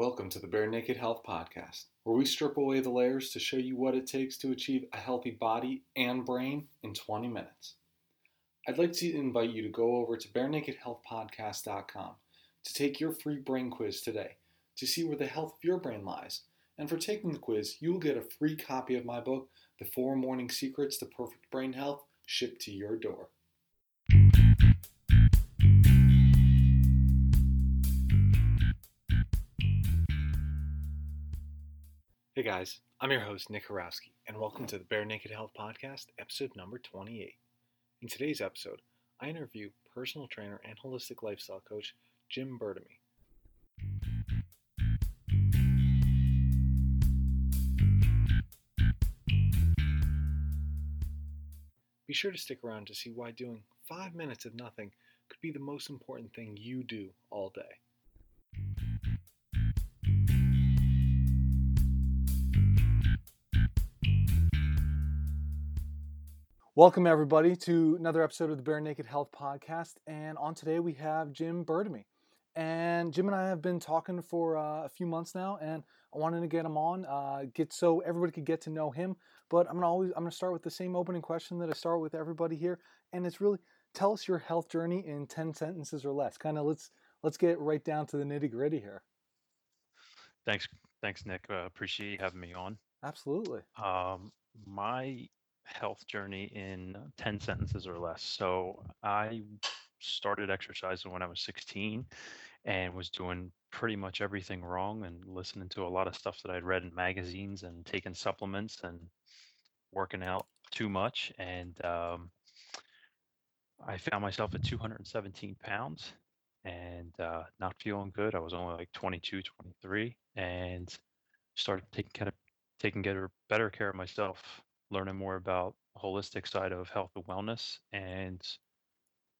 Welcome to the Bare Naked Health Podcast, where we strip away the layers to show you what it takes to achieve a healthy body and brain in 20 minutes. I'd like to invite you to go over to barenakedhealthpodcast.com to take your free brain quiz today to see where the health of your brain lies. And for taking the quiz, you will get a free copy of my book, The Four Morning Secrets to Perfect Brain Health, shipped to your door. Hey guys, I'm your host, Nick Horowski, and welcome to the Bare Naked Health Podcast, episode number 28. In today's episode, I interview personal trainer and holistic lifestyle coach Jim Bertamy. Be sure to stick around to see why doing five minutes of nothing could be the most important thing you do all day. Welcome, everybody, to another episode of the Bare Naked Health Podcast. And on today, we have Jim Bertamy. And Jim and I have been talking for uh, a few months now, and I wanted to get him on, uh, get so everybody could get to know him. But I'm gonna always I'm gonna start with the same opening question that I start with everybody here, and it's really tell us your health journey in ten sentences or less. Kind of let's let's get right down to the nitty gritty here. Thanks, thanks, Nick. Uh, appreciate you having me on. Absolutely. Um, my health journey in 10 sentences or less. So I started exercising when I was 16 and was doing pretty much everything wrong and listening to a lot of stuff that I'd read in magazines and taking supplements and working out too much. And um, I found myself at 217 pounds and uh, not feeling good. I was only like 22, 23, and started taking kind of taking better, better care of myself learning more about holistic side of health and wellness and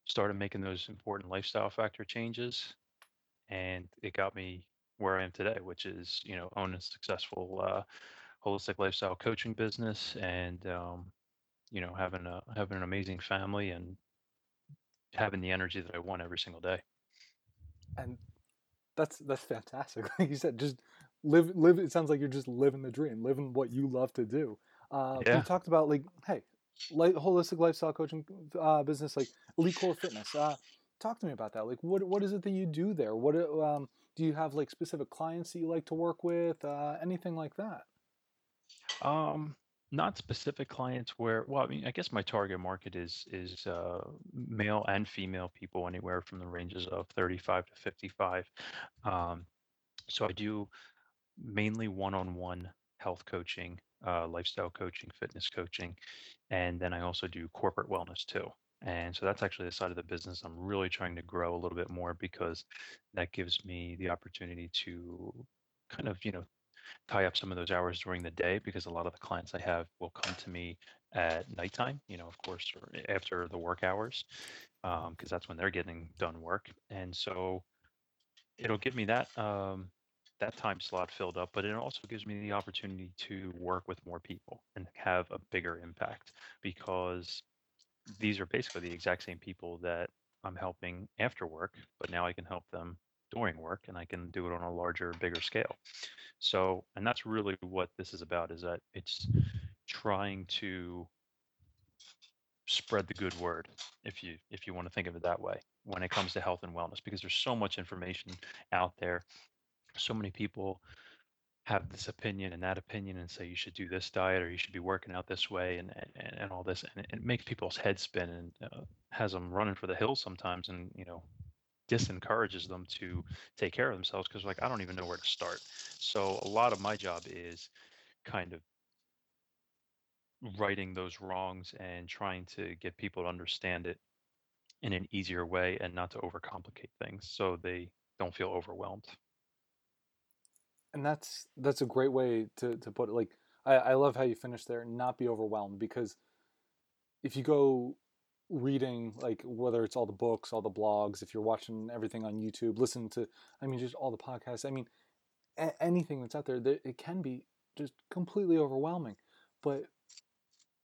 started making those important lifestyle factor changes and it got me where I am today, which is you know own a successful uh, holistic lifestyle coaching business and um, you know having a having an amazing family and having the energy that I want every single day. And that's that's fantastic. Like you said, just live live. It sounds like you're just living the dream, living what you love to do. Uh, yeah. You talked about like, hey, like holistic lifestyle coaching uh, business, like Elite Core Fitness. Uh, talk to me about that. Like, what what is it that you do there? What um, do you have like specific clients that you like to work with? Uh, anything like that? Um, not specific clients where. Well, I mean, I guess my target market is is uh, male and female people, anywhere from the ranges of 35 to 55. Um, so I do mainly one-on-one health coaching uh, lifestyle coaching, fitness coaching, and then I also do corporate wellness too. And so that's actually the side of the business I'm really trying to grow a little bit more because that gives me the opportunity to kind of, you know, tie up some of those hours during the day because a lot of the clients I have will come to me at nighttime, you know, of course, after the work hours, because um, that's when they're getting done work. And so it'll give me that um, that time slot filled up, but it also gives me the opportunity to work with more people and have a bigger impact because these are basically the exact same people that I'm helping after work, but now I can help them during work and I can do it on a larger, bigger scale. So, and that's really what this is about is that it's trying to spread the good word if you if you want to think of it that way when it comes to health and wellness because there's so much information out there so many people have this opinion and that opinion and say you should do this diet or you should be working out this way and and, and all this and it makes people's heads spin and uh, has them running for the hills sometimes and you know disencourages them to take care of themselves because like i don't even know where to start. So a lot of my job is kind of righting those wrongs and trying to get people to understand it in an easier way and not to overcomplicate things so they don't feel overwhelmed and that's that's a great way to, to put it like I, I love how you finish there not be overwhelmed because if you go reading like whether it's all the books all the blogs if you're watching everything on youtube listen to i mean just all the podcasts i mean a- anything that's out there it can be just completely overwhelming but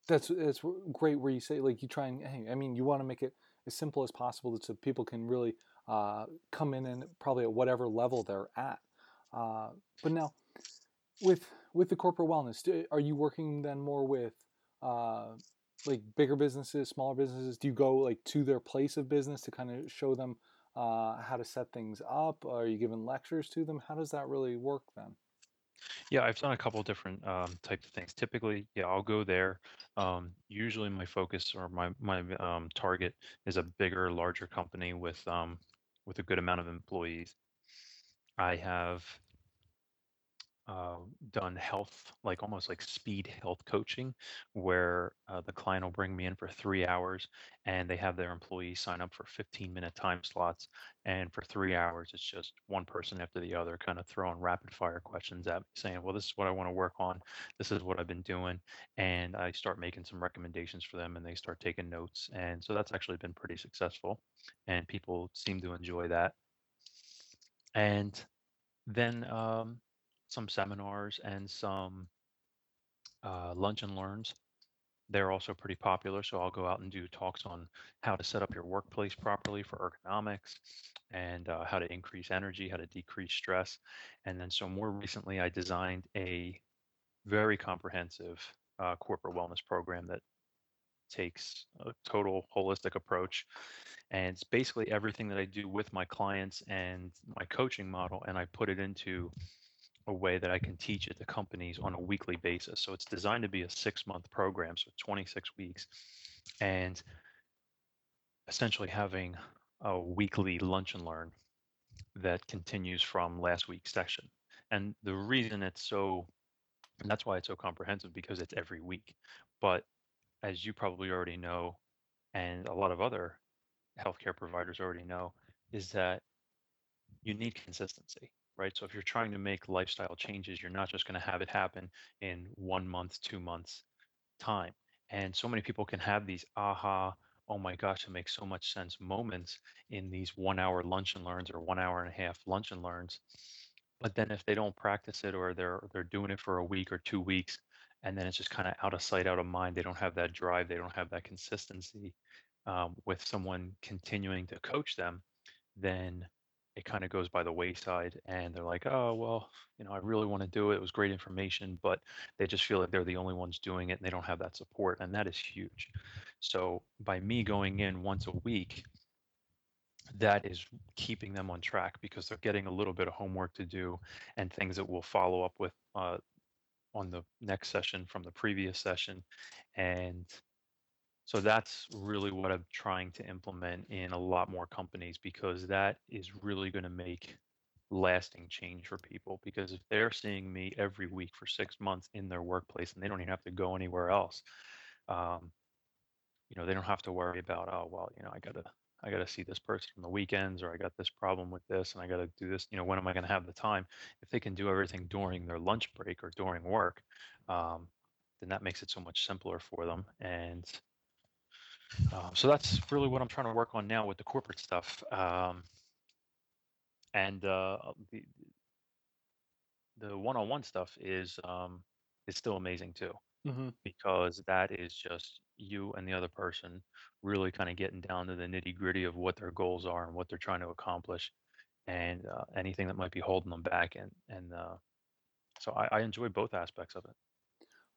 that's it's great where you say like you try and hey i mean you want to make it as simple as possible so people can really uh, come in and probably at whatever level they're at Uh, but now, with with the corporate wellness, are you working then more with uh, like bigger businesses, smaller businesses? Do you go like to their place of business to kind of show them uh, how to set things up? Are you giving lectures to them? How does that really work then? Yeah, I've done a couple different um, types of things. Typically, yeah, I'll go there. Um, usually, my focus or my my um, target is a bigger, larger company with um, with a good amount of employees. I have uh, done health, like almost like speed health coaching, where uh, the client will bring me in for three hours and they have their employees sign up for 15 minute time slots. And for three hours, it's just one person after the other kind of throwing rapid fire questions at me, saying, Well, this is what I want to work on. This is what I've been doing. And I start making some recommendations for them and they start taking notes. And so that's actually been pretty successful. And people seem to enjoy that. And then um, some seminars and some uh, lunch and learns. They're also pretty popular. So I'll go out and do talks on how to set up your workplace properly for ergonomics and uh, how to increase energy, how to decrease stress. And then, so more recently, I designed a very comprehensive uh, corporate wellness program that takes a total holistic approach and it's basically everything that i do with my clients and my coaching model and i put it into a way that I can teach it to companies on a weekly basis. So it's designed to be a six month program, so 26 weeks, and essentially having a weekly lunch and learn that continues from last week's session. And the reason it's so, and that's why it's so comprehensive because it's every week. But as you probably already know, and a lot of other healthcare providers already know, is that you need consistency right? So if you're trying to make lifestyle changes, you're not just going to have it happen in one month, two months time. And so many people can have these aha, oh my gosh, it makes so much sense moments in these one hour lunch and learns or one hour and a half lunch and learns. But then if they don't practice it or they're they're doing it for a week or two weeks and then it's just kind of out of sight, out of mind, they don't have that drive, they don't have that consistency um, with someone continuing to coach them, then it kind of goes by the wayside and they're like oh well you know i really want to do it it was great information but they just feel like they're the only ones doing it and they don't have that support and that is huge. So by me going in once a week that is keeping them on track because they're getting a little bit of homework to do and things that we'll follow up with uh, on the next session from the previous session and so that's really what I'm trying to implement in a lot more companies because that is really going to make lasting change for people. Because if they're seeing me every week for six months in their workplace and they don't even have to go anywhere else, um, you know, they don't have to worry about, oh, well, you know, I got to. I got to see this person on the weekends, or I got this problem with this, and I got to do this. You know, when am I going to have the time? If they can do everything during their lunch break or during work, um, then that makes it so much simpler for them. And um, so that's really what I'm trying to work on now with the corporate stuff. Um, and uh, the the one-on-one stuff is um, is still amazing too, Mm-hmm. because that is just you and the other person really kind of getting down to the nitty-gritty of what their goals are and what they're trying to accomplish, and uh, anything that might be holding them back. And and uh, so I, I enjoy both aspects of it.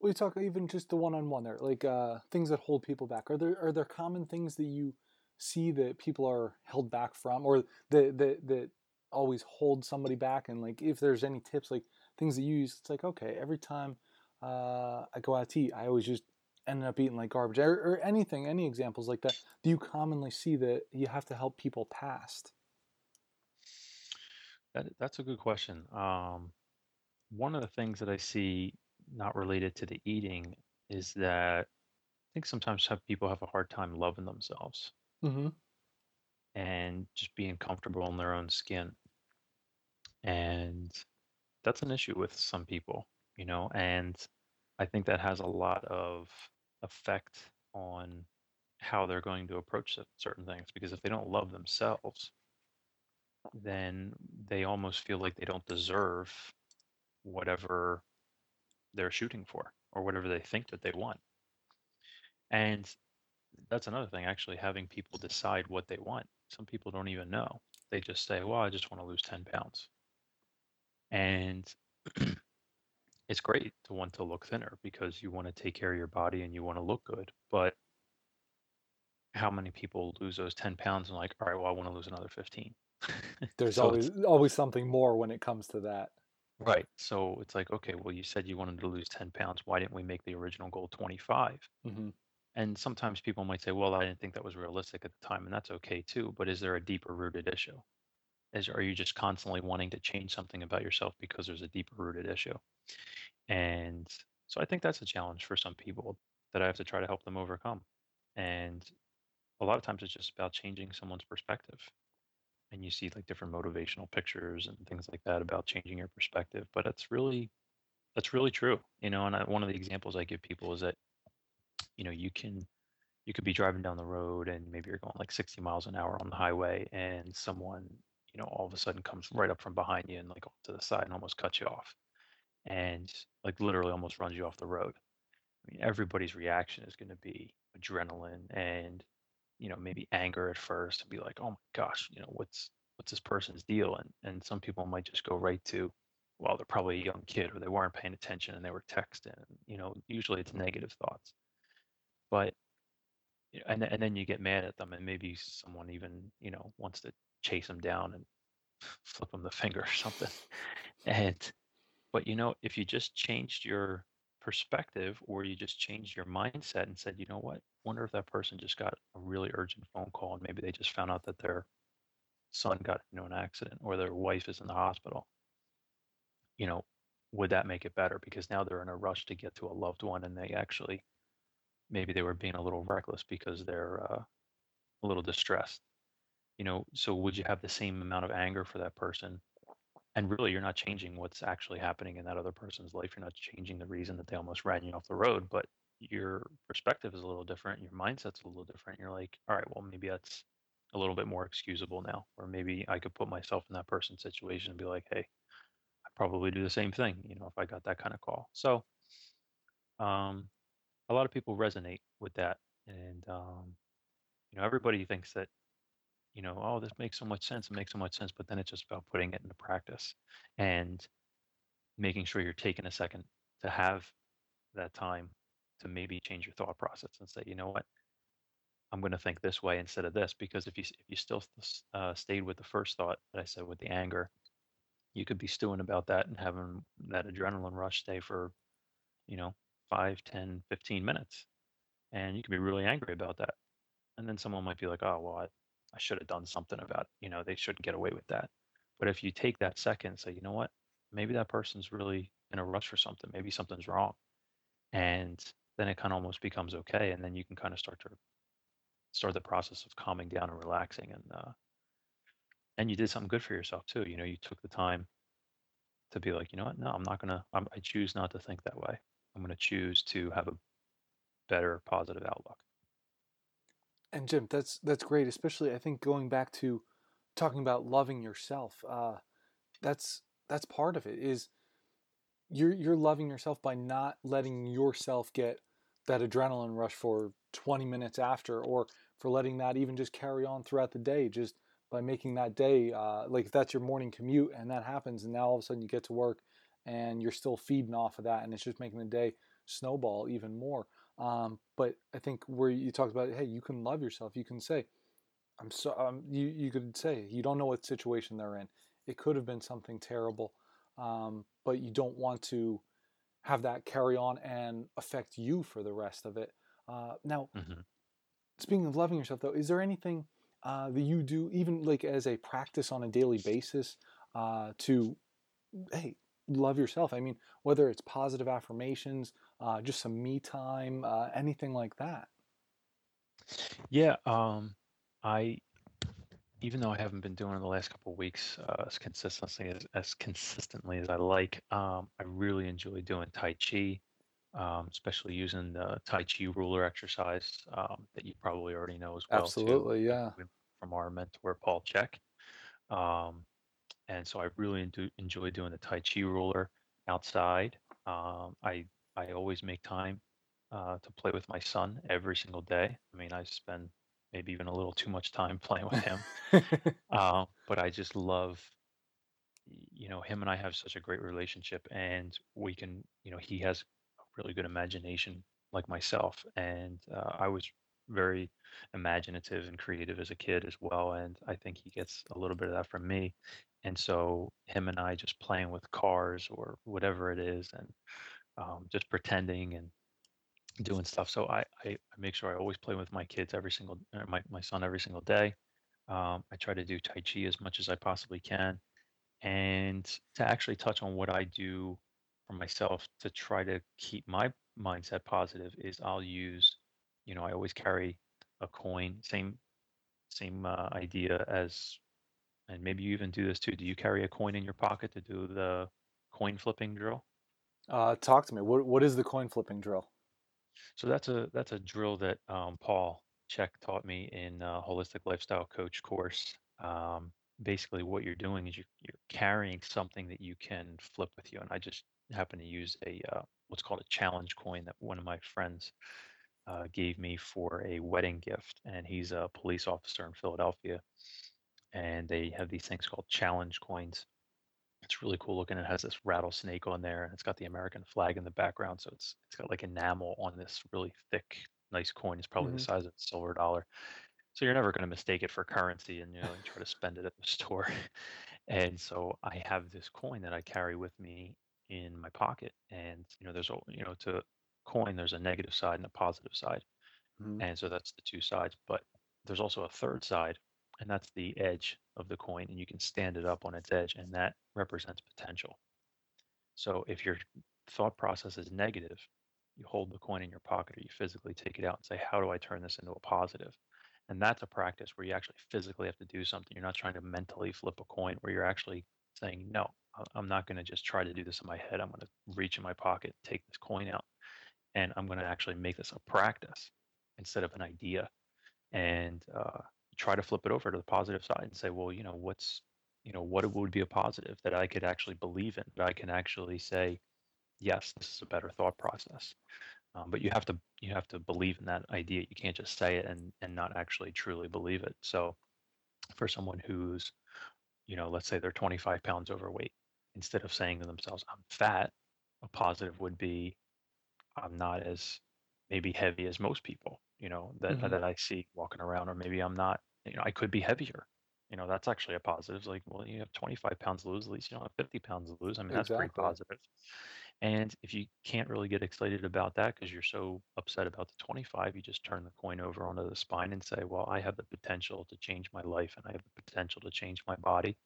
You talk even just the one-on-one there, like uh, things that hold people back. Are there are there common things that you see that people are held back from, or that that that always hold somebody back? And like, if there's any tips, like things that you use, it's like okay, every time uh, I go out to eat, I always just end up eating like garbage, or, or anything, any examples like that. Do you commonly see that you have to help people past? That that's a good question. Um, one of the things that I see not related to the eating is that I think sometimes have people have a hard time loving themselves Mm-hmm. and just being comfortable in their own skin. And that's an issue with some people, you know, and I think that has a lot of effect on how they're going to approach certain things because if they don't love themselves, then they almost feel like they don't deserve whatever they're shooting for or whatever they think that they want. And that's another thing, actually, having people decide what they want. Some people don't even know. They just say, well, I just want to lose 10 pounds. And it's great to want to look thinner because you want to take care of your body and you want to look good. But how many people lose those 10 pounds and like, all right, well, I want to lose another 15. There's so always always something more when it comes to that. Right. So it's like, okay, well, you said you wanted to lose 10 pounds. Why didn't we make the original goal 25? hmm And sometimes people might say, well, I didn't think that was realistic at the time, and that's okay too. But is there a deeper rooted issue? Is are you just constantly wanting to change something about yourself because there's a deeper rooted issue? And so I think that's a challenge for some people that I have to try to help them overcome. And a lot of times it's just about changing someone's perspective. And you see like different motivational pictures and things like that about changing your perspective. But it's really that's really true. You know, and I, one of the examples I give people is that, you know, you can you could be driving down the road and maybe you're going like 60 miles an hour on the highway and someone, you know, all of a sudden comes right up from behind you and like to the side and almost cuts you off and like literally almost runs you off the road. I mean, everybody's reaction is going to be adrenaline and you know maybe anger at first and be like, oh my gosh, you know what's what's this person's deal? And and some people might just go right to, well, they're probably a young kid or they weren't paying attention and they were texting. You know, usually it's negative thoughts, but and and then you get mad at them and maybe someone even you know wants to chase them down and flip them the finger or something. And but you know, if you just changed your perspective or you just changed your mindset and said, you know what, wonder if that person just got a really urgent phone call and maybe they just found out that their son got into an accident or their wife is in the hospital, you know, would that make it better? Because now they're in a rush to get to a loved one and they actually maybe they were being a little reckless because they're uh, a little distressed. You know, so would you have the same amount of anger for that person and really you're not changing what's actually happening in that other person's life. You're not changing the reason that they almost ran you off the road but your perspective is a little different your mindset's a little different. You're like all right well maybe that's a little bit more excusable now or maybe i could put myself in that person's situation and be like hey i probably do the same thing you know if i got that kind of call. So um, a lot of people resonate with that and um, you know everybody thinks that you know, oh, this makes so much sense. It makes so much sense. But then it's just about putting it into practice and making sure you're taking a second to have that time to maybe change your thought process and say, you know what, I'm going to think this way instead of this. Because if you if you still uh, stayed with the first thought that I said with the anger, you could be stewing about that and having that adrenaline rush stay for, you know, 5, 10, 15 minutes. And you could be really angry about that. And then someone might be like, oh, well, I, I should have done something about, you know, they shouldn't get away with that. But if you take that second and say, you know what, maybe that person's really in a rush for something, maybe something's wrong. And then it kind of almost becomes okay. And then you can kind of start to start the process of calming down and relaxing. And, uh, and you did something good for yourself too. You know, you took the time to be like, you know what, no, I'm not going to, I choose not to think that way. I'm going to choose to have a better positive outlook. And Jim, that's that's great. Especially, I think going back to talking about loving yourself. Uh, that's that's part of it. Is you're you're loving yourself by not letting yourself get that adrenaline rush for 20 minutes after, or for letting that even just carry on throughout the day. Just by making that day, uh, like if that's your morning commute and that happens, and now all of a sudden you get to work and you're still feeding off of that, and it's just making the day snowball even more. Um, but I think where you talked about, hey, you can love yourself. You can say, I'm so. Um, you you could say you don't know what situation they're in. It could have been something terrible, um, but you don't want to have that carry on and affect you for the rest of it. Uh, now, mm-hmm. speaking of loving yourself, though, is there anything uh, that you do, even like as a practice on a daily basis, uh, to hey love yourself? I mean, whether it's positive affirmations, uh, just some me time, uh, anything like that. Yeah, um, I even though I haven't been doing it the last couple of weeks uh, as consistently as, as consistently as I like, um, I really enjoy doing Tai Chi, um, especially using the Tai Chi ruler exercise um, that you probably already know as well. Absolutely, too, yeah. From our mentor Paul Chek, um, and so I really enjoy doing the Tai Chi ruler outside. Um, I I always make time uh, to play with my son every single day. I mean, I spend maybe even a little too much time playing with him, uh, but I just love, you know, him and I have such a great relationship, and we can, you know, he has a really good imagination like myself, and uh, I was very imaginative and creative as a kid as well, and I think he gets a little bit of that from me. And so him and I just playing with cars or whatever it is, and um, just pretending and doing stuff. So I, I I make sure I always play with my kids every single uh, my my son every single day. Um, I try to do Tai Chi as much as I possibly can. And to actually touch on what I do for myself to try to keep my mindset positive is I'll use, you know, I always carry a coin, same same uh, idea as, and maybe you even do this too. Do you carry a coin in your pocket to do the coin flipping drill? Uh, talk to me. What what is the coin flipping drill? So that's a that's a drill that um, Paul Chek taught me in holistic lifestyle coach course. Um, basically, what you're doing is you're, you're carrying something that you can flip with you. And I just happen to use a uh, what's called a challenge coin that one of my friends uh, gave me for a wedding gift. And he's a police officer in Philadelphia, and they have these things called challenge coins it's really cool looking. It has this rattlesnake on there, and it's got the American flag in the background. So it's it's got like enamel on this really thick, nice coin. It's probably the hmm size of a silver dollar. So you're never going to mistake it for currency, and you know, and try to spend it at the store. And so I have this coin that I carry with me in my pocket, and you know, there's a you know, to coin, there's a negative side and a positive side, hmm and so that's the two sides. But there's also a third side, and that's the edge of the coin, and you can stand it up on its edge, and that represents potential. So if your thought process is negative, you hold the coin in your pocket or you physically take it out and say, How do I turn this into a positive? And that's a practice where you actually physically have to do something. You're not trying to mentally flip a coin, where you're actually saying, No, I'm not going to just try to do this in my head. I'm going to reach in my pocket, take this coin out, and I'm going to actually make this a practice instead of an idea. And uh, try to flip it over to the positive side and say, Well, you know, what's you know what would be a positive that i could actually believe in that i can actually say yes this is a better thought process. Um, but you have to you have to believe in that idea. You can't just say it and and not actually truly believe it. So for someone who's you know let's say they're 25 pounds overweight instead of saying to themselves i'm fat a positive would be i'm not as maybe heavy as most people you know that hmm that i see walking around or maybe i'm not you know i could be heavier you know, that's actually a positive. It's like, well, you have 25 pounds to lose, at least you don't have 50 pounds to lose. I mean, that's pretty positive. And if you can't really get excited about that because you're so upset about the 25, you just turn the coin over onto the spine and say, well, I have the potential to change my life and I have the potential to change my body.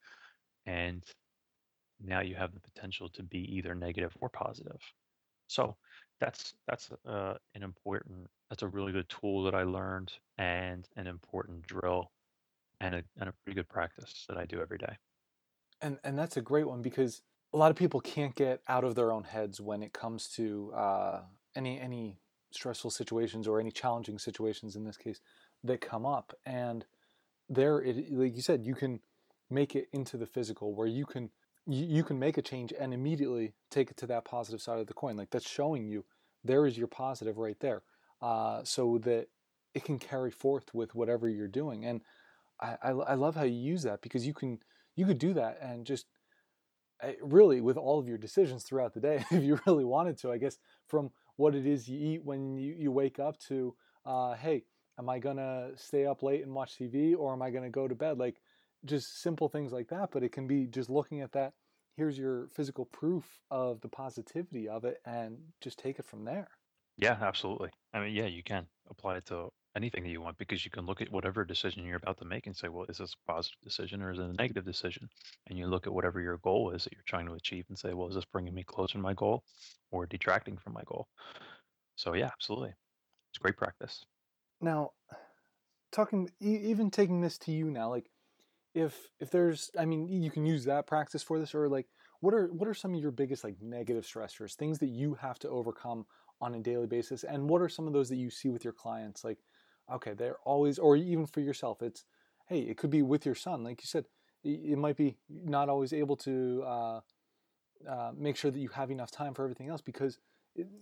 And now you have the potential to be either negative or positive. So that's that's uh, an important that's a really good tool that I learned and an important drill and a and a pretty good practice that I do every day. And and that's a great one because a lot of people can't get out of their own heads when it comes to uh, any any stressful situations or any challenging situations in this case that come up. And there, it like you said, you can make it into the physical where you can you, you can make a change and immediately take it to that positive side of the coin. Like that's showing you there is your positive right there, uh, so that it can carry forth with whatever you're doing. And I, I, I love how you use that because you can you could do that and just eh, really with all of your decisions throughout the day if you really wanted to i guess from what it is you eat when you, you wake up to uh, hey am i gonna stay up late and watch tv or am i gonna go to bed like just simple things like that but it can be just looking at that here's your physical proof of the positivity of it and just take it from there Yeah, absolutely. I mean, yeah, you can apply it to anything that you want because you can look at whatever decision you're about to make and say, well, is this a positive decision or is it a negative decision? And you look at whatever your goal is that you're trying to achieve and say, well, is this bringing me closer to my goal or detracting from my goal? So, yeah, absolutely. It's great practice. now talking even taking this to you now like if if there's i mean you can use that practice for this or like what are what are some of your biggest like negative stressors things that you have to overcome on a daily basis? And what are some of those that you see with your clients? Like okay they're always or even for yourself it's hey it could be with your son. Like you said it might be not always able to uh, uh, make sure that you have enough time for everything else because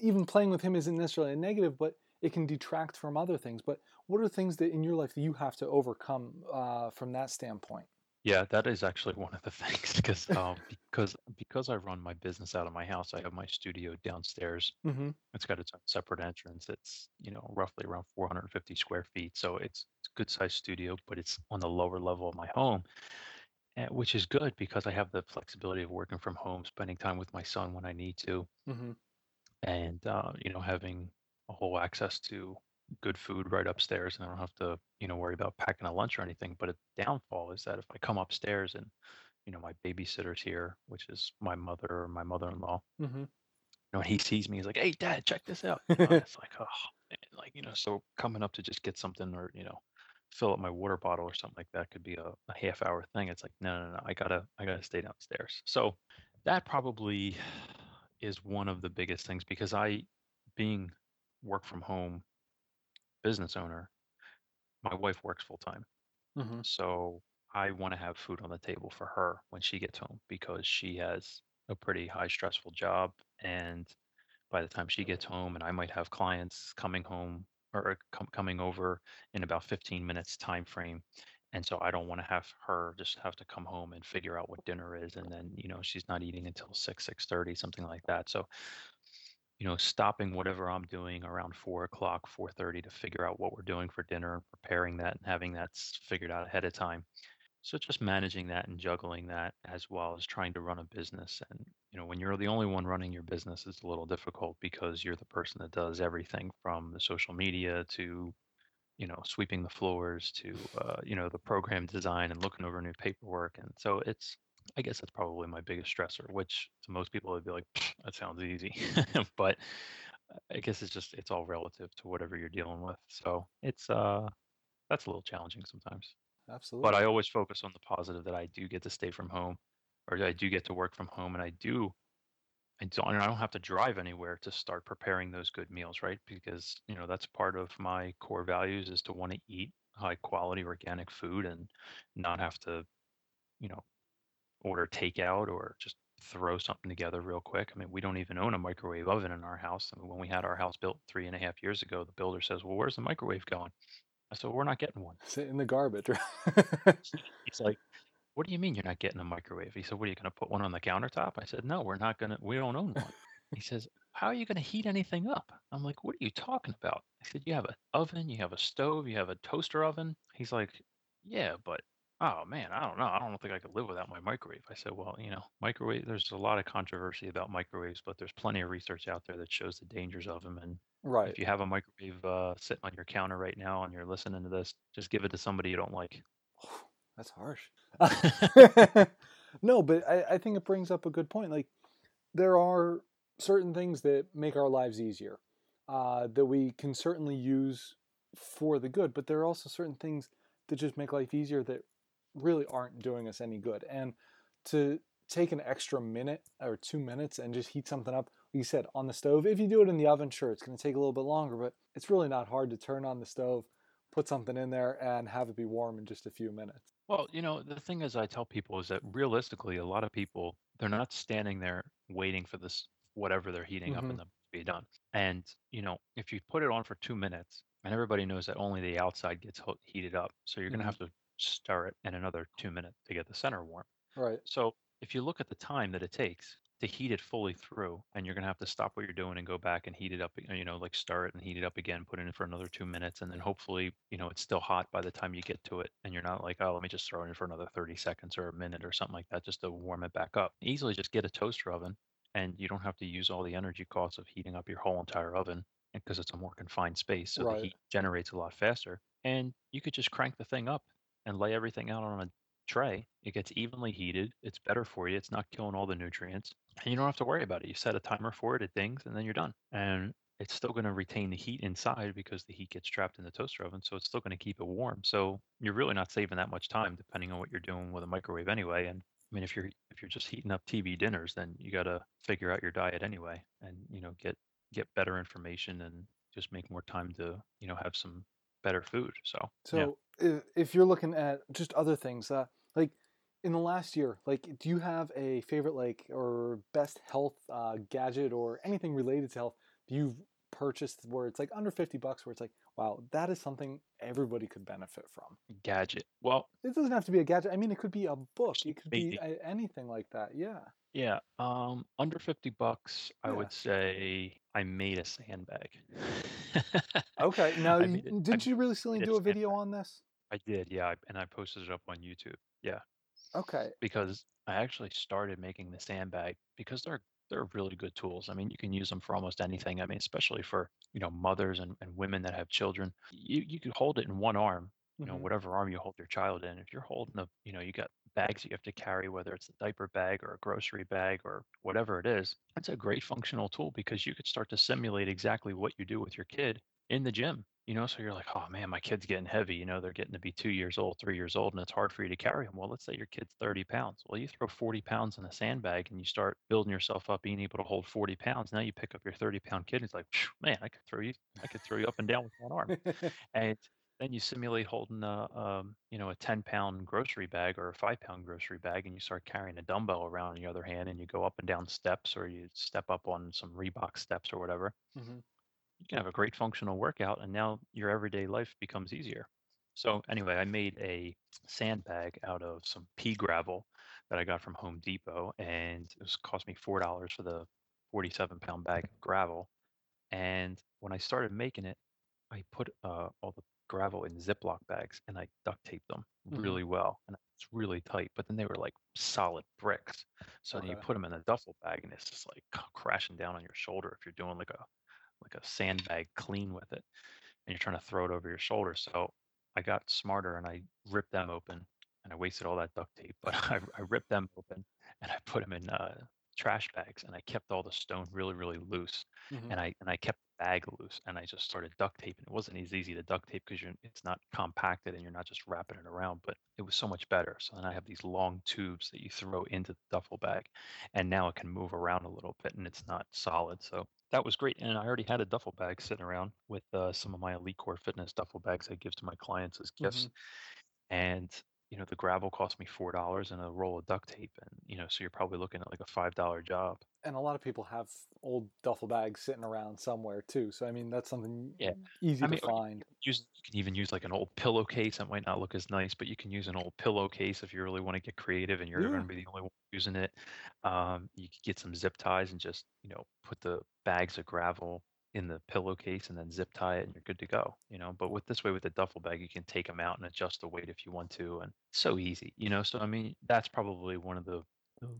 even playing with him isn't necessarily a negative but it can detract from other things but what are things that in your life that you have to overcome uh, from that standpoint Yeah, that is actually one of the things because um, because because I run my business out of my house, I have my studio downstairs. Mm-hmm. It's got its own separate entrance. It's you know roughly around 450 square feet, so it's, it's a good sized studio, but it's on the lower level of my home, eh, which is good because I have the flexibility of working from home, spending time with my son when I need to, Mm-hmm. and uh, you know having whole access to good food right upstairs and I don't have to you know worry about packing a lunch or anything but a downfall is that if I come upstairs and you know my babysitter's here which is my mother or my mother-in-law Mm-hmm. you know and he sees me he's like hey dad check this out you know, it's like oh man. like you know so coming up to just get something or you know fill up my water bottle or something like that could be a, a half hour thing it's like no no no I gotta I gotta stay downstairs so that probably is one of the biggest things because I being work from home business owner, my wife works full time. mm-hmm. So I want to have food on the table for her when she gets home because she has a pretty high stressful job. And by the time she gets home, and I might have clients coming home or com- coming over in about 15 minutes time frame. And so I don't want to have her just have to come home and figure out what dinner is. And then, you know, she's not eating until 6, 6.30, something like that. So you know, stopping whatever I'm doing around four o'clock, four thirty to figure out what we're doing for dinner and preparing that and having that figured out ahead of time. So just managing that and juggling that as well as trying to run a business. And you know, when you're the only one running your business, it's a little difficult because you're the person that does everything from the social media to you know sweeping the floors to uh, you know the program design and looking over new paperwork. And so it's I guess that's probably my biggest stressor, which to most people would be like, that sounds easy. but I guess it's just it's all relative to whatever you're dealing with. So it's uh that's a little challenging sometimes. Absolutely. But I always focus on the positive that I do get to stay from home or I do get to work from home and I do I don't I don't have to drive anywhere to start preparing those good meals, right? Because, you know, that's part of my core values is to want to eat high quality organic food and not have to, you know, order takeout or just throw something together real quick. I mean, we don't even own a microwave oven in our house. I mean, when we had our house built three and a half years ago, the builder says, "Well, where's the microwave going?" I said, well, "We're not getting one." Sit in the garbage. He's like, "What do you mean you're not getting a microwave?" He said, "What are you going to put one on the countertop?" I said, "No, we're not going to. We don't own one." He says, "How are you going to heat anything up?" I'm like, "What are you talking about?" I said, "You have an oven, you have a stove, you have a toaster oven." He's like, "Yeah, but oh man, I don't know. I don't think I could live without my microwave." I said, "Well, you know, microwave. There's a lot of controversy about microwaves, but there's plenty of research out there that shows the dangers of them. And right. if you have a microwave uh, sitting on your counter right now and you're listening to this, just give it to somebody you don't like." That's harsh. no, but I, I think it brings up a good point. Like there are certain things that make our lives easier uh, that we can certainly use for the good, but there are also certain things that just make life easier that really aren't doing us any good. And to take an extra minute or two minutes and just heat something up, like you said, on the stove. If you do it in the oven, sure, it's going to take a little bit longer, but it's really not hard to turn on the stove, put something in there, and have it be warm in just a few minutes. Well, you know, the thing is, I tell people is that realistically, a lot of people, they're not standing there waiting for this, whatever they're heating up Mm-hmm. in the to be done. And, you know, if you put it on for two minutes, and everybody knows that only the outside gets heated up, so you're going to Mm-hmm. have to stir it in another two minutes to get the center warm. Right. So if you look at the time that it takes to heat it fully through, and you're going to have to stop what you're doing and go back and heat it up, you know, like stir it and heat it up again, put it in for another two minutes, and then hopefully, you know, it's still hot by the time you get to it, and you're not like, oh, let me just throw it in for another 30 seconds or a minute or something like that just to warm it back up. Easily just get a toaster oven, and you don't have to use all the energy costs of heating up your whole entire oven because it's a more confined space, so the heat generates a lot faster, and you could just crank the thing up and lay everything out on a tray. It gets evenly heated. It's better for you. It's not killing all the nutrients. And you don't have to worry about it. You set a timer for it, it dings, and then you're done. And it's still going to retain the heat inside because the heat gets trapped in the toaster oven. So it's still going to keep it warm. So you're really not saving that much time depending on what you're doing with a microwave anyway. And I mean, if you're if you're just heating up TV dinners, then you got to figure out your diet anyway, and you know get get better information and just make more time to you know have some better food. So yeah. So if, if you're looking at just other things, uh, like in the last year, like do you have a favorite like or best health uh, gadget or anything related to health you've purchase where it's like under 50 bucks where it's like wow that is something everybody could benefit from gadget well it doesn't have to be a gadget i mean it could be a book it could be anything like that yeah yeah um under 50 bucks i yeah. would say i made a sandbag okay now did did you really still do a video on this i did yeah and i posted it up on youtube yeah okay because i actually started making the sandbag because they're they're really good tools. I mean, you can use them for almost anything. I mean, especially for you know mothers and, and women that have children. You you could hold it in one arm, you know, mm-hmm. whatever arm you hold your child in. If you're holding a, you know, you got bags you have to carry, whether it's a diaper bag or a grocery bag or whatever it is, it's a great functional tool because you could start to simulate exactly what you do with your kid in the gym you know? So you're like oh man my kid's getting heavy you know? They're getting to be two years old three years old and it's hard for you to carry them well let's say your kid's 30 pounds. Well you throw 40 pounds in a sandbag and you start building yourself up being able to hold 40 pounds now you pick up your 30 pound kid and it's like man i could throw you i could throw you up and down with one arm. And then you simulate holding a um, you know a 10 pound grocery bag or a 5 pound grocery bag and you start carrying a dumbbell around in the other hand and you go up and down steps or you step up on some reebok steps or whatever mm-hmm you can have a great functional workout and now your everyday life becomes easier. So anyway, I made a sandbag out of some pea gravel that I got from Home Depot and it was cost me four dollars for the 47 pound bag of gravel. And when I started making it, I put uh, all the gravel in Ziploc bags and I duct taped them mm-hmm. really well. And it's really tight, but then they were like solid bricks. So okay. then you put them in a duffel bag and it's just like crashing down on your shoulder if you're doing like a like a sandbag clean with it and you're trying to throw it over your shoulder. So I got smarter and I ripped them open and I wasted all that duct tape, but I, I ripped them open and I put them in uh, trash bags and I kept all the stone really, really loose. Mm-hmm. And I and I kept the bag loose and I just started duct taping. It wasn't as easy to duct tape because it's not compacted and you're not just wrapping it around, but it was so much better. So then I have these long tubes that you throw into the duffel bag and now it can move around a little bit and it's not solid. So that was great. And I already had a duffel bag sitting around with uh, some of my Elite Core Fitness duffel bags I give to my clients as gifts. Mm-hmm. And you know the gravel cost me four dollars and a roll of duct tape and you know so you're probably looking at like a five dollar job. And a lot of people have old duffel bags sitting around somewhere too so i mean that's something yeah. Easy I mean, to find. you, can even use like an old pillowcase that might not look as nice but you can use an old pillowcase if you really want to get creative and you're yeah. going to be the only one using it. Um, you could get some zip ties and just you know put the bags of gravel in the pillowcase and then zip tie it and you're good to go you know but with this way with the duffel bag you can take them out and adjust the weight if you want to and so easy you know so i mean that's probably one of the,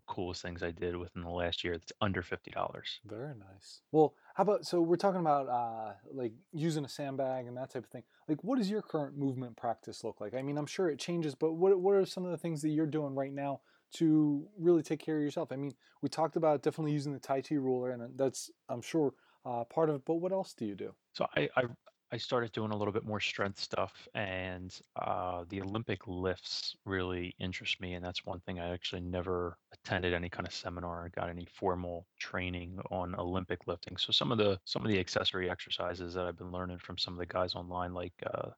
coolest things i did within the last year that's under $50 very nice. Well how about so we're talking about uh like using a sandbag and that type of thing. Like what does your current movement practice look like? I mean i'm sure it changes but what, what are some of the things that you're doing right now to really take care of yourself? I mean we talked about definitely using the tai chi ruler and that's i'm sure uh, part of it. But what else do you do? So I, I I started doing a little bit more strength stuff, and uh, the Olympic lifts really interest me. And that's one thing I actually never attended any kind of seminar or got any formal training on Olympic lifting. So some of the some of the accessory exercises that I've been learning from some of the guys online, like uh,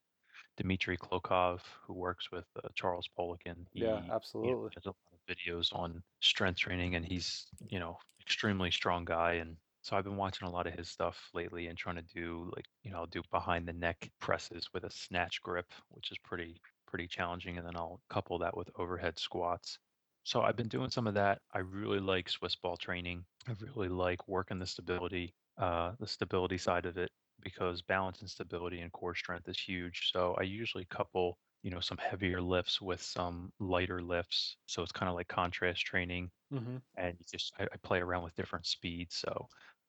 Dmitry Klokov, who works with uh, Charles Poliquin. He, yeah, absolutely. Has a lot of videos on strength training, and he's you know extremely strong guy and so I've been watching a lot of his stuff lately and trying to do like, you know, I'll do behind the neck presses with a snatch grip, which is pretty pretty challenging and then I'll couple that with overhead squats. So I've been doing some of that. I really like Swiss ball training. I really like working the stability uh the stability side of it because balance and stability and core strength is huge. So I usually couple you know some heavier lifts with some lighter lifts so it's kind of like contrast training mm-hmm. and you just I, I, play around with different speeds so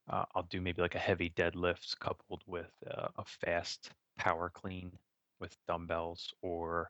uh, I'll do maybe like a heavy deadlift coupled with uh, a fast power clean with dumbbells or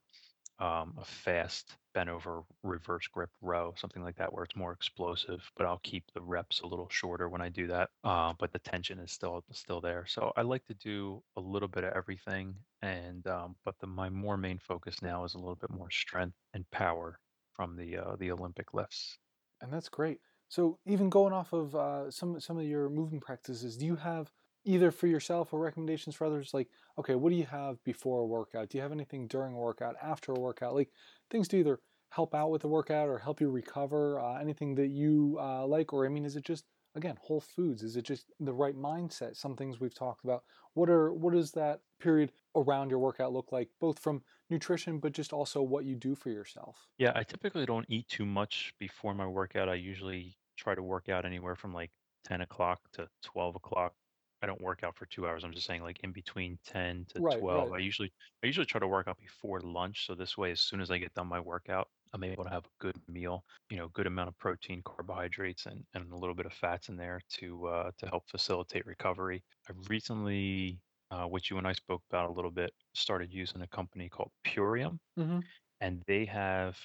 um, a fast bent over reverse grip row, something like that, where it's more explosive. But I'll keep the reps a little shorter when I do that. Uh, but the tension is still still there. So I like to do a little bit of everything, and um, but the, my more main focus now is a little bit more strength and power from the uh, the Olympic lifts. And that's great. So even going off of uh, some some of your movement practices, do you have either for yourself or recommendations for others? Like, okay, what do you have before a workout? Do you have anything during a workout, after a workout? Like things to either help out with the workout or help you recover? Uh, anything that you uh, like, or I mean, is it just again whole foods is it just the right mindset some things we've talked about what are what does that period around your workout look like both from nutrition but just also what you do for yourself Yeah, I typically don't eat too much before my workout. I usually try to work out anywhere from like 10 o'clock to 12 o'clock. I don't work out for two hours. I'm just saying like in between 10 to right 12. right I usually I usually try to work out before lunch. So this way, as soon as I get done my workout, I'm able to have a good meal, you know, good amount of protein, carbohydrates, and, and a little bit of fats in there to uh, to help facilitate recovery. I recently, uh, which you and I spoke about a little bit, started using a company called Purium mm-hmm. and they have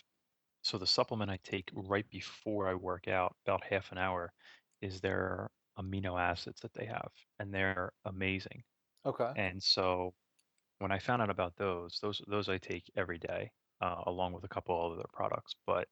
so the supplement I take right before I work out, about half an hour, is their amino acids that they have, and they're amazing. okay And so when I found out about those, those those I take every day, uh, along with a couple of other products. But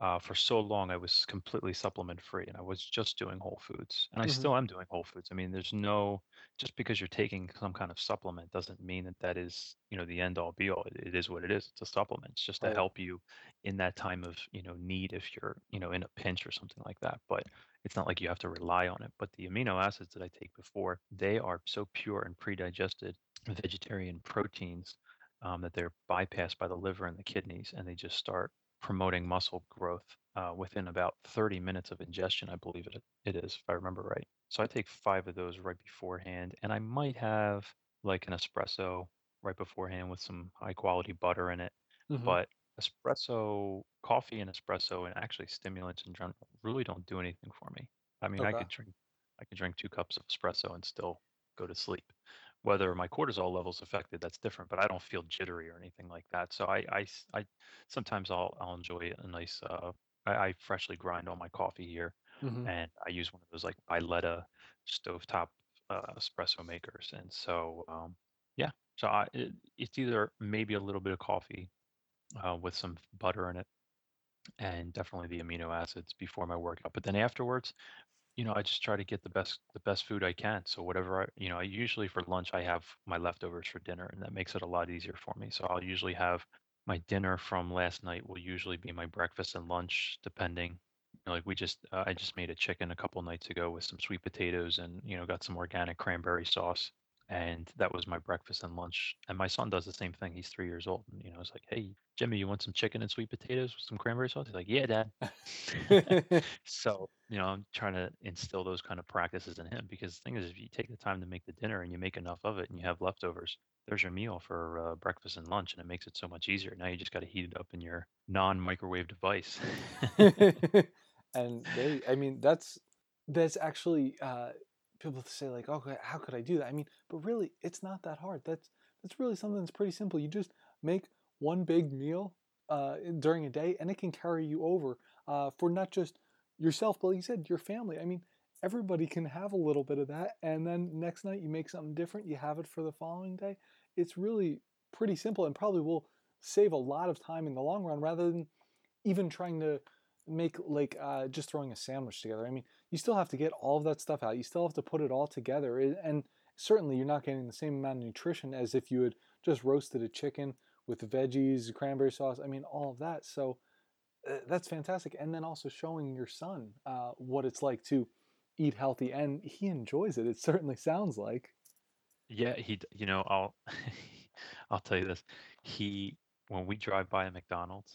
uh, for so long, I was completely supplement free, and I was just doing whole foods, and I mm-hmm. still am doing whole foods. I mean, there's no just because you're taking some kind of supplement doesn't mean that that is you know the end all be all. It, it is what it is. It's a supplement. It's just to help you in that time of you know need if you're you know in a pinch or something like that. But it's not like you have to rely on it. But the amino acids that I take before they are so pure and pre-digested vegetarian proteins um, that they're bypassed by the liver and the kidneys, and they just start promoting muscle growth uh, within about 30 minutes of ingestion, I believe it, it is, if I remember right. So I take five of those right beforehand, and I might have like an espresso right beforehand with some high quality butter in it. mm-hmm. But espresso, coffee and espresso, and actually stimulants in general really don't do anything for me. I mean, I okay could drink, I could drink two cups of espresso and still go to sleep. Whether my cortisol levels affected, that's different, but I don't feel jittery or anything like that. So I, I, s- I- sometimes I'll, I'll enjoy a nice, uh, I, I freshly grind all my coffee here mm-hmm. and I use one of those like Bialetti stovetop uh, espresso makers. And so, um, yeah, so I, it, it's either maybe a little bit of coffee uh, with some butter in it and definitely the amino acids before my workout. But then afterwards, you know, I just try to get the best the best food I can. So whatever I, you know, I usually for lunch I have my leftovers for dinner, and that makes it a lot easier for me. So I'll usually have my dinner from last night will usually be my breakfast and lunch, depending. You know, like we just, uh, I just made a chicken a couple nights ago with some sweet potatoes and you know got some organic cranberry sauce, and that was my breakfast and lunch. And my son does the same thing. He's three years old, and you know, it's like, hey, Jimmy, you want some chicken and sweet potatoes with some cranberry sauce? He's like, yeah, Dad. So, you know, I'm trying to instill those kind of practices in him because the thing is, if you take the time to make the dinner and you make enough of it and you have leftovers, there's your meal for uh, breakfast and lunch, and it makes it so much easier. Now you just got to heat it up in your non-microwave device. and they i mean that's that's actually uh people say like okay how could i do that? I mean but really it's not that hard. That's that's really something that's pretty simple. You just make one big meal uh, during a day and it can carry you over uh, for not just yourself but like you said your family. I mean everybody can have a little bit of that and then next night you make something different you have it for the following day. It's really pretty simple and probably will save a lot of time in the long run rather than even trying to make like uh, just throwing a sandwich together. I mean, you still have to get all of that stuff out. You still have to put it all together, and certainly you're not getting the same amount of nutrition as if you had just roasted a chicken with veggies, cranberry sauce. I mean, all of that. So uh, that's fantastic. And then also showing your son uh, what it's like to eat healthy, and he enjoys it. It certainly sounds like. Yeah, he, you know, I'll, I'll tell you this. He, when we drive by a McDonald's,